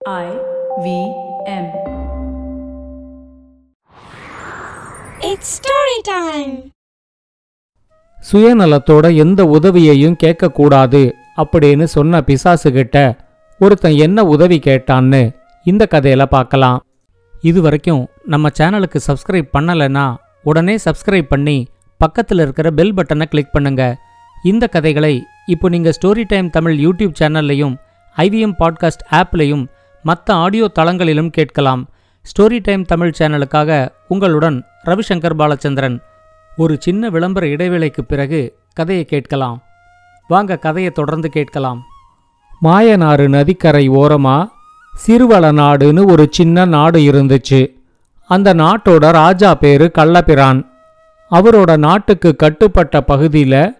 I V M. It's story time. சுயநலத்தோட எந்த உதவியையும் கேட்கக்கூடாது அப்படின்னு சொன்ன பிசாசுகிட்ட ஒருத்தன் என்ன உதவி கேட்டான்னு இந்த கதையில பார்க்கலாம் இது வரைக்கும் நம்ம சேனலுக்கு சப்ஸ்கிரைப் பண்ணலைன்னா உடனே சப்ஸ்கிரைப் பண்ணி பக்கத்தில் இருக்கிற பெல் பட்டனை கிளிக் பண்ணுங்க இந்த கதைகளை இப்போ நீங்கள் ஸ்டோரி டைம் தமிழ் யூடியூப் சேனல்லையும் ஐவிஎம் பாட்காஸ்ட் ஆப்லையும் மற்ற ஆடியோ தளங்களிலும் கேட்கலாம். ஸ்டோரி டைம் தமிழ் சேனலுக்காக உங்களுடன் ரவிசங்கர் பாலச்சந்திரன். ஒரு சின்ன விளம்பர இடைவேளைக்கு பிறகு கதையை கேட்கலாம். வாங்க கதையை தொடர்ந்து கேட்கலாம். மாயனாறு நதிக்கரை ஓரமா சிறுவள நாடுன்னு ஒரு சின்ன நாடு இருந்துச்சு. அந்த நாட்டோட ராஜா பேரு கள்ளபிரான். அவரோட நாட்டுக்கு கட்டுப்பட்ட பகுதியில்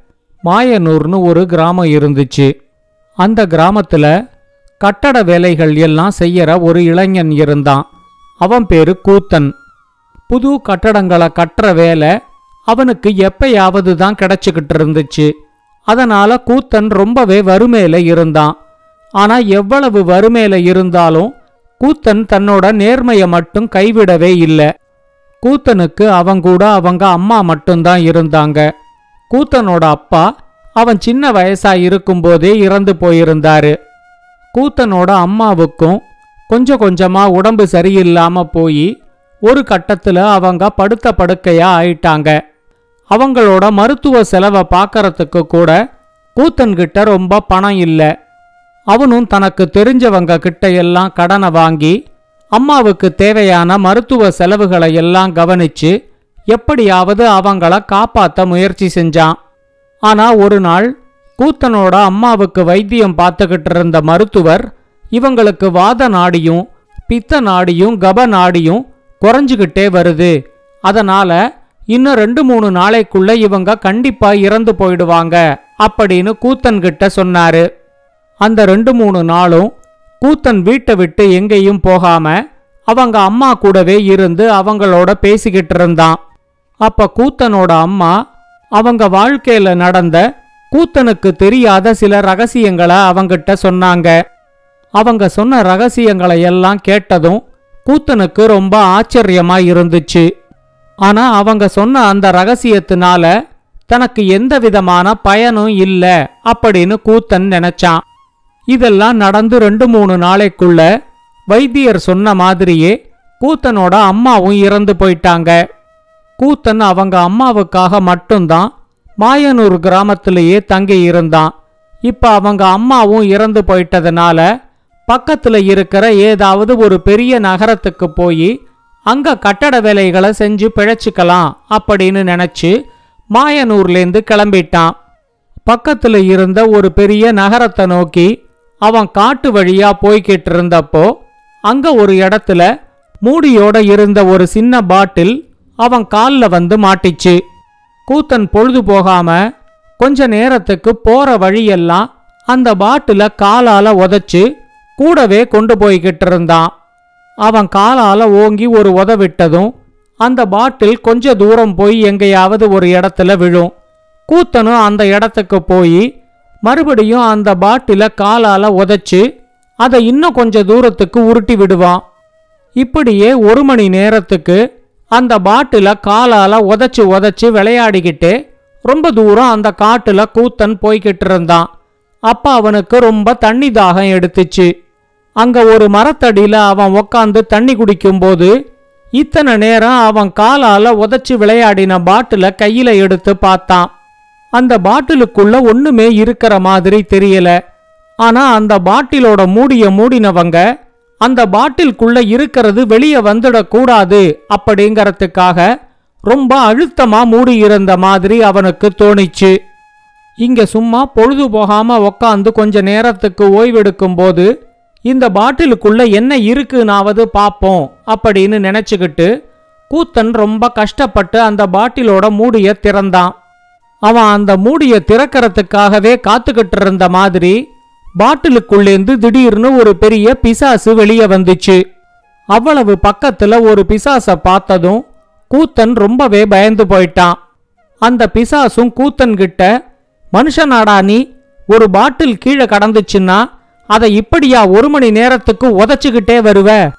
மாயனூர்னு ஒரு கிராமம் இருந்துச்சு. அந்த கிராமத்தில் கட்டட வேலைகள் எல்லாம் செய்யற ஒரு இளைஞன் இருந்தான். அவன் பேரு கூத்தன். புது கட்டடங்களை கட்டுற வேலை அவனுக்கு எப்பயாவது தான் கிடைச்சிக்கிட்டு இருந்துச்சு. அதனால கூத்தன் ரொம்பவே வறுமையில இருந்தான். ஆனா எவ்வளவு வறுமையில இருந்தாலும் கூத்தன் தன்னோட நேர்மையை மட்டும் கைவிடவே இல்லை. கூத்தனுக்கு அவன் கூட அவங்க அம்மா மட்டும்தான் இருந்தாங்க. கூத்தனோட அப்பா அவன் சின்ன வயசா இருக்கும்போதே இறந்து போயிருந்தாரு. கூத்தனோட அம்மாவுக்கும் கொஞ்சம் கொஞ்சமா உடம்பு சரியில்லாம போய் ஒரு கட்டத்துல அவங்க படுத்த படுக்கையா ஆயிட்டாங்க. அவங்களோட மருத்துவ செலவை பார்க்கறதுக்கு கூட கூத்தன்கிட்ட ரொம்ப பணம் இல்ல. அவனும் தனக்கு தெரிஞ்சவங்க கிட்ட எல்லாம் கடனை வாங்கி அம்மாவுக்கு தேவையான மருத்துவ செலவுகளை எல்லாம் கவனிச்சு எப்படியாவது அவங்கள காப்பாற்ற முயற்சி செஞ்சான். ஆனா ஒரு நாள் கூத்தனோட அம்மாவுக்கு வைத்தியம் பார்த்துக்கிட்டு இருந்த மருத்துவர் இவங்களுக்கு வாத நாடியும் பித்த நாடியும் கப நாடியும் குறைஞ்சுக்கிட்டே வருது. அதனால இன்னும் ரெண்டு மூணு நாளைக்குள்ள இவங்க கண்டிப்பா இறந்து போயிடுவாங்க அப்படின்னு கூத்தன் கிட்ட சொன்னாரு. அந்த ரெண்டு மூணு நாளும் கூத்தன் வீட்டை விட்டு எங்கேயும் போகாம அவங்க அம்மா கூடவே இருந்து அவங்களோட பேசிக்கிட்டு இருந்தான். அப்ப கூத்தனோட அம்மா அவங்க வாழ்க்கையில நடந்த கூத்தனுக்கு தெரியாத சில ரகசியங்களை அவங்கிட்ட சொன்னாங்க. அவங்க சொன்ன ரகசியங்களை எல்லாம் கேட்டதும் கூத்தனுக்கு ரொம்ப ஆச்சரியமா இருந்துச்சு. ஆனா அவங்க சொன்ன அந்த ரகசியத்தினால தனக்கு எந்த விதமான பயனும் இல்ல அப்படின்னு கூத்தன் நினைச்சான். இதெல்லாம் நடந்து ரெண்டு மூணு நாளைக்குள்ள வைத்தியர் சொன்ன மாதிரியே கூத்தனோட அம்மாவும் இறந்து போயிட்டாங்க. கூத்தன் அவங்க அம்மாவுக்காக மட்டும்தான் மாயனூர் கிராமத்திலேயே தங்கி இருந்தான். இப்ப அவங்க அம்மாவும் இறந்து போயிட்டதுனால பக்கத்துல இருக்கிற ஏதாவது ஒரு பெரிய நகரத்துக்கு போய் அங்க கட்டட வேலைகளை செஞ்சு பிழைச்சிக்கலாம் அப்படின்னு நினைச்சு மாயனூர்லேருந்து கிளம்பிட்டான். பக்கத்துல இருந்த ஒரு பெரிய நகரத்தை நோக்கி அவன் காட்டு வழியா போய்கிட்டு இருந்தப்போ அங்க ஒரு இடத்துல மூடியோட இருந்த ஒரு சின்ன பாட்டில் அவன் கால்ல வந்து மாட்டிச்சு. கூத்தன் பொழுது போகாம கொஞ்ச நேரத்துக்கு போற வழியெல்லாம் அந்த பாட்டில காலால உதச்சு கூடவே கொண்டு போய்கிட்டு இருந்தான். அவன் காலால ஓங்கி ஒரு உத விட்டதும் அந்த பாட்டில் கொஞ்ச தூரம் போய் எங்கேயாவது ஒரு இடத்துல விழும். கூத்தனும் அந்த இடத்துக்கு போய் மறுபடியும் அந்த பாட்டில காலால உதச்சு அதை இன்னும் கொஞ்ச தூரத்துக்கு உருட்டி விடுவான். இப்படியே ஒரு மணி நேரத்துக்கு அந்த பாட்டில காலால உதைச்சு உதச்சி விளையாடிக்கிட்டு ரொம்ப தூரம் அந்த காட்டுல கூத்தன் போய்கிட்டு இருந்தான். அப்ப அவனுக்கு ரொம்ப தண்ணி தாகம் எடுத்துச்சு. அங்க ஒரு மரத்தடியில அவன் உக்காந்து தண்ணி குடிக்கும்போது இத்தனை நேரம் அவன் காலால உதச்சி விளையாடின பாட்டில கையில எடுத்து பார்த்தான். அந்த பாட்டிலுக்குள்ள ஒண்ணுமே இருக்கிற மாதிரி தெரியல. ஆனா அந்த பாட்டிலோட மூடிய மூடினவங்க அந்த பாட்டில்குள்ள இருக்கிறது வெளியே வந்துடக்கூடாது அப்படிங்கறதுக்காக ரொம்ப அழுத்தமா மூடி இருந்த மாதிரி அவனுக்கு தோணிச்சு. இங்க சும்மா பொழுது போகாம உக்காந்து கொஞ்ச நேரத்துக்கு ஓய்வெடுக்கும் போது இந்த பாட்டிலுக்குள்ள என்ன இருக்குனாவது பாப்போம் அப்படின்னு நினைச்சுக்கிட்டு கூத்தன் ரொம்ப கஷ்டப்பட்டு அந்த பாட்டிலோட மூடிய திறந்தான். அவன் அந்த மூடிய திறக்கறதுக்காகவே காத்துக்கிட்டு இருந்த மாதிரி பாட்டிலுக்குள்ளேந்து திடீர்னு ஒரு பெரிய பிசாசு வெளியே வந்துச்சு. அவ்வளவு பக்கத்துல ஒரு பிசாச பார்த்ததும் கூத்தன் ரொம்பவே பயந்து போயிட்டான். அந்த பிசாசும் கூத்தன் கிட்ட மனுஷனாடா நீ ஒரு பாட்டில் கீழே கடந்துச்சுன்னா அதை இப்படியா ஒரு மணி நேரத்துக்கு உதச்சுக்கிட்டே வருவ?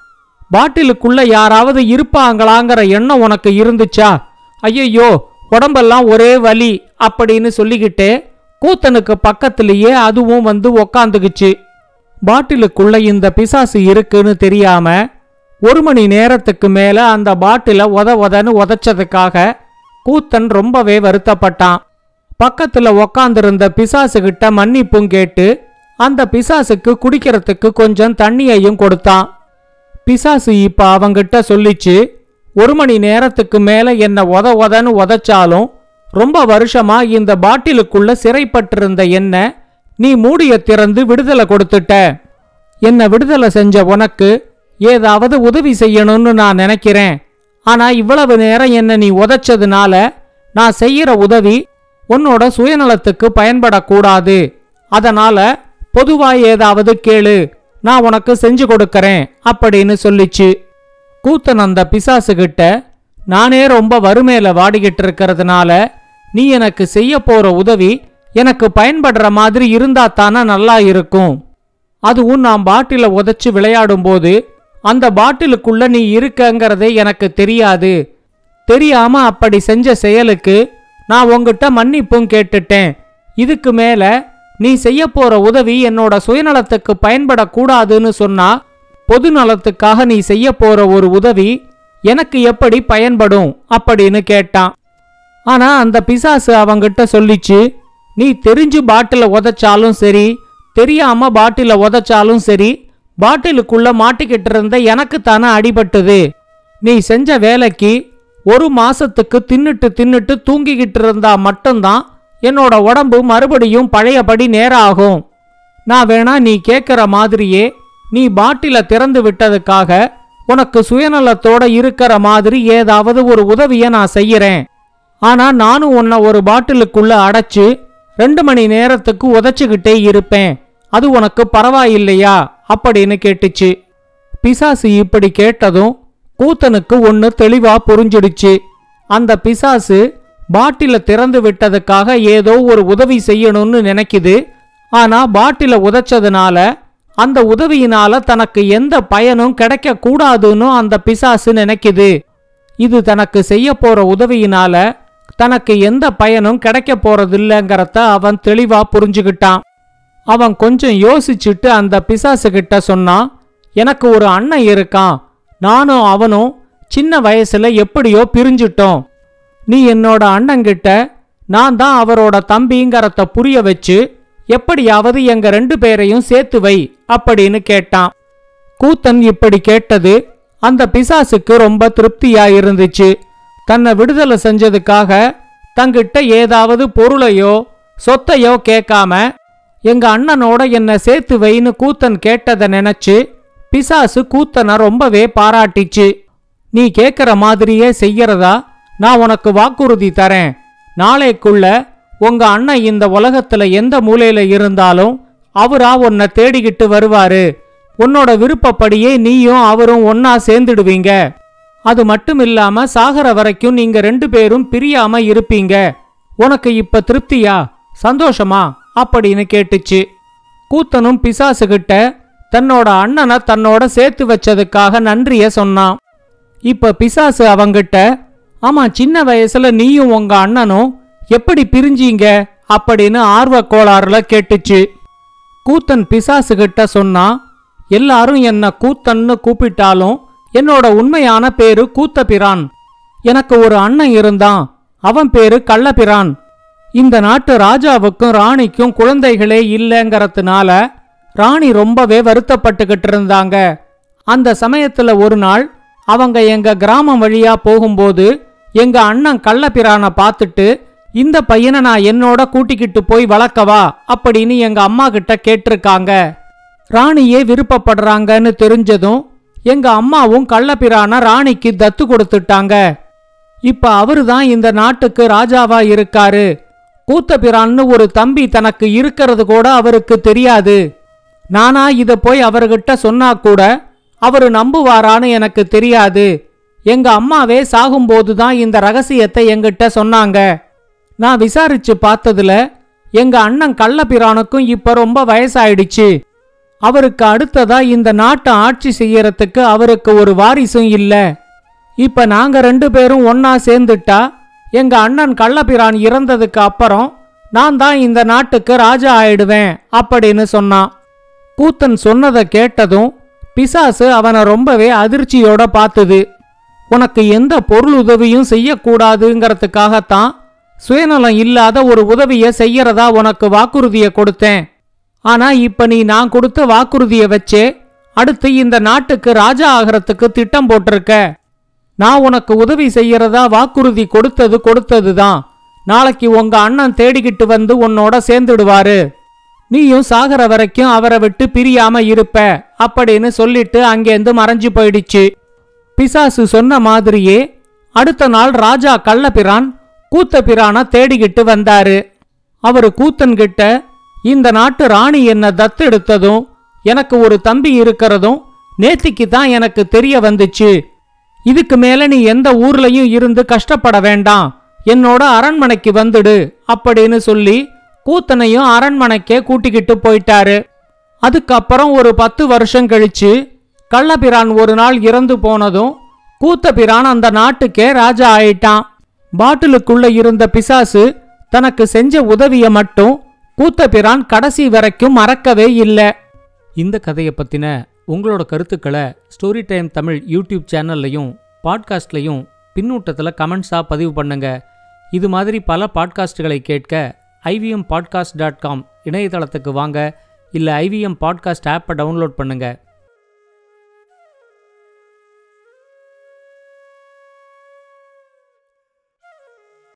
பாட்டிலுக்குள்ள யாராவது இருப்பாங்களாங்கிற எண்ணம் உனக்கு இருந்துச்சா? ஐயையோ உடம்பெல்லாம் ஒரே வலி அப்படின்னு சொல்லிக்கிட்டே கூத்தனுக்கு பக்கத்திலேயே அதுவும் வந்து உக்காந்துக்குச்சு. பாட்டிலுக்குள்ள இந்த பிசாசு இருக்குன்னு தெரியாம ஒரு மணி நேரத்துக்கு மேல அந்த பாட்டில உத உதன்னு உதைச்சதுக்காக கூத்தன் ரொம்பவே வருத்தப்பட்டான். பக்கத்துல உக்காந்திருந்த பிசாசு கிட்ட மன்னிப்பும் கேட்டு அந்த பிசாசுக்கு குடிக்கிறதுக்கு கொஞ்சம் தண்ணியையும் கொடுத்தான். பிசாசு இப்ப அவங்கிட்ட சொல்லிச்சு ஒரு மணி நேரத்துக்கு மேல என்ன உத உதன்னு உதைச்சாலும் ரொம்ப வருஷமா இந்த பாட்டிலுக்குள்ள சிறைப்பட்டிருந்த என்ன நீ மூடிய திறந்து விடுதலை கொடுத்துட்ட. என்ன விடுதலை செஞ்ச உனக்கு ஏதாவது உதவி செய்யணும்னு நான் நினைக்கிறேன். ஆனா இவ்வளவு நேரம் என்ன நீ உதைச்சதுனால நான் செய்யற உதவி உன்னோட சுயநலத்துக்கு பயன்படக்கூடாது. அதனால பொதுவா ஏதாவது கேளு நான் உனக்கு செஞ்சு கொடுக்கறேன் அப்படின்னு சொல்லிச்சு. கூத்தன் அந்த பிசாசுகிட்ட நானே ரொம்ப வறுமையில வாடிக்கிட்டு இருக்கிறதுனால நீ எனக்கு செய்ய போற உதவி எனக்கு பயன்படுற மாதிரி இருந்தா தானே நல்லா இருக்கும். அதுவும் நான் பாட்டில உதைச்சு விளையாடும்போது அந்த பாட்டிலுக்குள்ள நீ இருக்கங்கிறதே எனக்கு தெரியாது. தெரியாம அப்படி செஞ்ச செயலுக்கு நான் உங்ககிட்ட மன்னிப்பும் கேட்டுட்டேன். இதுக்கு மேல நீ செய்ய போற உதவி என்னோட சுயநலத்துக்கு பயன்படக்கூடாதுன்னு சொன்னா பொது நலத்துக்காக நீ செய்ய போற ஒரு உதவி எனக்கு எப்படி பயன்படும் அப்படின்னு கேட்டான். ஆனா அந்த பிசாசு அவங்கிட்ட சொல்லிச்சு நீ தெரிஞ்சு பாட்டில உதைச்சாலும் சரி தெரியாம பாட்டில உதைச்சாலும் சரி பாட்டிலுக்குள்ள மாட்டிக்கிட்டு இருந்த எனக்கு தானே அடிபட்டது. நீ செஞ்ச வேலைக்கு ஒரு மாசத்துக்கு தின்னுட்டு தின்னுட்டு தூங்கிக்கிட்டு இருந்தா மட்டும்தான் என்னோட உடம்பு மறுபடியும் பழையபடி நேரம் ஆகும் நான் வேணா நீ கேட்குற மாதிரியே நீ பாட்டில திறந்து விட்டதுக்காக உனக்கு சுயநலத்தோட இருக்கிற மாதிரி ஏதாவது ஒரு உதவியை நான் செய்யறேன். ஆனால் நானும் உன்னை ஒரு பாட்டிலுக்குள்ள அடைச்சு ரெண்டு மணி நேரத்துக்கு உதச்சிக்கிட்டே இருப்பேன். அது உனக்கு பரவாயில்லையா? அப்படின்னு கேட்டுச்சு. பிசாசு இப்படி கேட்டதும் கூத்தனுக்கு ஒன்று தெளிவா புரிஞ்சிடுச்சு. அந்த பிசாசு பாட்டில திறந்து விட்டதுக்காக ஏதோ ஒரு உதவி செய்யணும்னு நினைக்குது. ஆனா பாட்டில உதைச்சதுனால அந்த உதவியினால தனக்கு எந்த பயனும் கிடைக்க கூடாதுன்னு அந்த பிசாசு நினைக்குது. இது தனக்கு செய்ய போற உதவியினால தனக்கு எந்த பயனும் கிடைக்க போறதில்லைங்கிறத அவன் தெளிவா புரிஞ்சுக்கிட்டான் அவன் கொஞ்சம் யோசிச்சுட்டு அந்த பிசாசு கிட்ட சொன்னான் எனக்கு ஒரு அண்ணன் இருக்கான். நானும் அவனும் சின்ன வயசுல எப்படியோ பிரிஞ்சிட்டோம். நீ என்னோட அண்ணங்கிட்ட நான் தான் அவரோட தம்பிங்கிறத புரிய வச்சு எப்படியாவது எங்க ரெண்டு பேரையும் சேர்த்து வை அப்படின்னு கேட்டான். கூத்தன் இப்படி கேட்டது அந்த பிசாசுக்கு ரொம்ப திருப்தியா இருந்துச்சு. தன்னை விடுதலை செஞ்சதுக்காக தங்கிட்ட ஏதாவது பொருளையோ சொத்தையோ கேட்காம எங்க அண்ணனோட என்னை சேர்த்து வைன்னு கூத்தன் கேட்டதை நினைச்சு பிசாசு கூத்தனை ரொம்பவே பாராட்டிச்சு. நீ கேட்குற மாதிரியே செய்யறதா? நான் உனக்கு வாக்குறுதி தரேன். நாளைக்குள்ள உங்க அண்ணன் இந்த உலகத்துல எந்த மூலையில இருந்தாலும் அவரா உன்னை தேடிக்கிட்டு வருவாரு. உன்னோட விருப்பப்படியே நீயும் அவரும் ஒன்னா சேர்ந்துடுவீங்க. அது மட்டும் இல்லாம சாகர வரைக்கும் நீங்க ரெண்டு பேரும் பிரியாம இருப்பீங்க. உனக்கு இப்ப திருப்தியா? சந்தோஷமா? அப்படின்னு கேட்டுச்சு. கூத்தனும் பிசாசுகிட்ட தன்னோட அண்ணனை தன்னோட சேர்த்து வச்சதுக்காக நன்றிய சொன்னான். இப்ப பிசாசு அவங்கிட்ட ஆமா சின்ன வயசுல நீயும் உங்க அண்ணனும் எப்படி பிரிஞ்சீங்க? அப்படின்னு ஆர்வ கோளாறுல கேட்டுச்சு. கூத்தன் பிசாசுகிட்ட சொன்னா எல்லாரும் என்ன கூத்தன்னு கூப்பிட்டாலும் என்னோட உண்மையான பேரு கூத்தபிரான். எனக்கு ஒரு அண்ணன் இருந்தான் அவன் பேரு கள்ளபிரான். இந்த நாட்டு ராஜாவுக்கும் ராணிக்கும் குழந்தைகளே இல்லைங்கிறதுனால ராணி ரொம்பவே வருத்தப்பட்டுக்கிட்டு இருந்தாங்க. அந்த சமயத்துல ஒரு நாள் அவங்க எங்க கிராமம் வழியா போகும்போது எங்க அண்ணன் கள்ளபிரானை பார்த்துட்டு இந்த பையனை நான் என்னோட கூட்டிக்கிட்டு போய் வளர்க்கவா? அப்படின்னு எங்க அம்மா கிட்ட கேட்டிருக்காங்க. ராணியே விருப்பப்படுறாங்கன்னு தெரிஞ்சதும் எங்க அம்மாவும் கள்ளப்பிரான ராணிக்கு தத்து கொடுத்துட்டாங்க. இப்ப அவரு தான் இந்த நாட்டுக்கு ராஜாவா இருக்காரு. கூத்தபிரான்னு ஒரு தம்பி தனக்கு இருக்கிறது கூட அவருக்கு தெரியாது. நானா இத போய் அவர்கிட்ட சொன்னா கூட அவரு நம்புவாரான்னு எனக்கு தெரியாது. எங்க அம்மாவே சாகும்போது தான் இந்த ரகசியத்தை எங்கிட்ட சொன்னாங்க. நான் விசாரிச்சு பார்த்ததுல எங்க அண்ணன் கள்ளபிரானுக்கும் இப்ப ரொம்ப வயசாயிடுச்சு. அவருக்கு அடுத்ததா இந்த நாட்டை ஆட்சி செய்யறதுக்கு அவருக்கு ஒரு வாரிசும் இல்ல. இப்ப நாங்க ரெண்டு பேரும் ஒன்னா சேர்ந்துட்டா எங்க அண்ணன் கள்ளபிரான் இறந்ததுக்கு அப்புறம் நான் தான் இந்த நாட்டுக்கு ராஜா ஆயிடுவேன் அப்படின்னு சொன்னான். கூத்தன் சொன்னதை கேட்டதும் பிசாசு அவனை ரொம்பவே அதிர்ச்சியோட பார்த்தது. உனக்கு எந்த பொருள் உதவியும் செய்யக்கூடாதுங்கிறதுக்காகத்தான் சுயநலம் இல்லாத ஒரு உதவியை செய்யறதா உனக்கு வாக்குறுதியை கொடுத்தேன். ஆனா இப்ப நீ நான் கொடுத்த வாக்குறுதியை வச்சே அடுத்து இந்த நாட்டுக்கு ராஜா ஆகிறதுக்கு திட்டம் போட்டிருக்க. நான் உனக்கு உதவி செய்யறதா வாக்குறுதி கொடுத்தது கொடுத்ததுதான். நாளைக்கு உங்க அண்ணன் தேடிக்கிட்டு வந்து உன்னோட சேர்ந்துடுவாரு. நீயும் சாகர வரைக்கும் அவரை விட்டு பிரியாம இருப்ப அப்படின்னு சொல்லிட்டு அங்கேருந்து மறைஞ்சு போயிடுச்சு. பிசாசு சொன்ன மாதிரியே அடுத்த நாள் ராஜா கள்ளபிரான் கூத்த பிரான தேடிக்கிட்டு வந்தாரு. அவரு கூத்தன்கிட்ட இந்த நாட்டு ராணி என்ன தத்தெடுத்ததும் எனக்கு ஒரு தம்பி இருக்கிறதும் நேத்திக்கு தான் எனக்கு தெரிய வந்துச்சு. இதுக்கு மேல நீ எந்த ஊர்லயும் இருந்து கஷ்டப்பட வேண்டாம். என்னோட அரண்மனைக்கு வந்துடு அப்படின்னு சொல்லி கூத்தனையும் அரண்மனைக்கே கூட்டிக்கிட்டு போயிட்டாரு. அதுக்கப்புறம் ஒரு பத்து வருஷம் கழிச்சு கள்ளபிரான் ஒரு நாள் இறந்து போனதும் கூத்தபிரான் அந்த நாட்டுக்கே ராஜா ஆயிட்டான். பாட்டிலுக்குள்ள இருந்த பிசாசு தனக்கு செஞ்ச உதவியை மட்டும் கூத்தபிரான் கடைசி வரைக்கும் மறக்கவே இல்லை. இந்த கதையை பற்றின உங்களோட கருத்துக்களை ஸ்டோரி டைம் தமிழ் யூடியூப் சேனல்லையும் பாட்காஸ்ட்லையும் பின்னூட்டத்தில் கமெண்ட்ஸாக பதிவு பண்ணுங்க. இது மாதிரி பல பாட்காஸ்டுகளை கேட்க ஐவிஎம் பாட்காஸ்ட் டாட் காம் இணையதளத்துக்கு வாங்க. இல்லை ஐவிஎம் பாட்காஸ்ட் ஆப்பை டவுன்லோட் பண்ணுங்கள்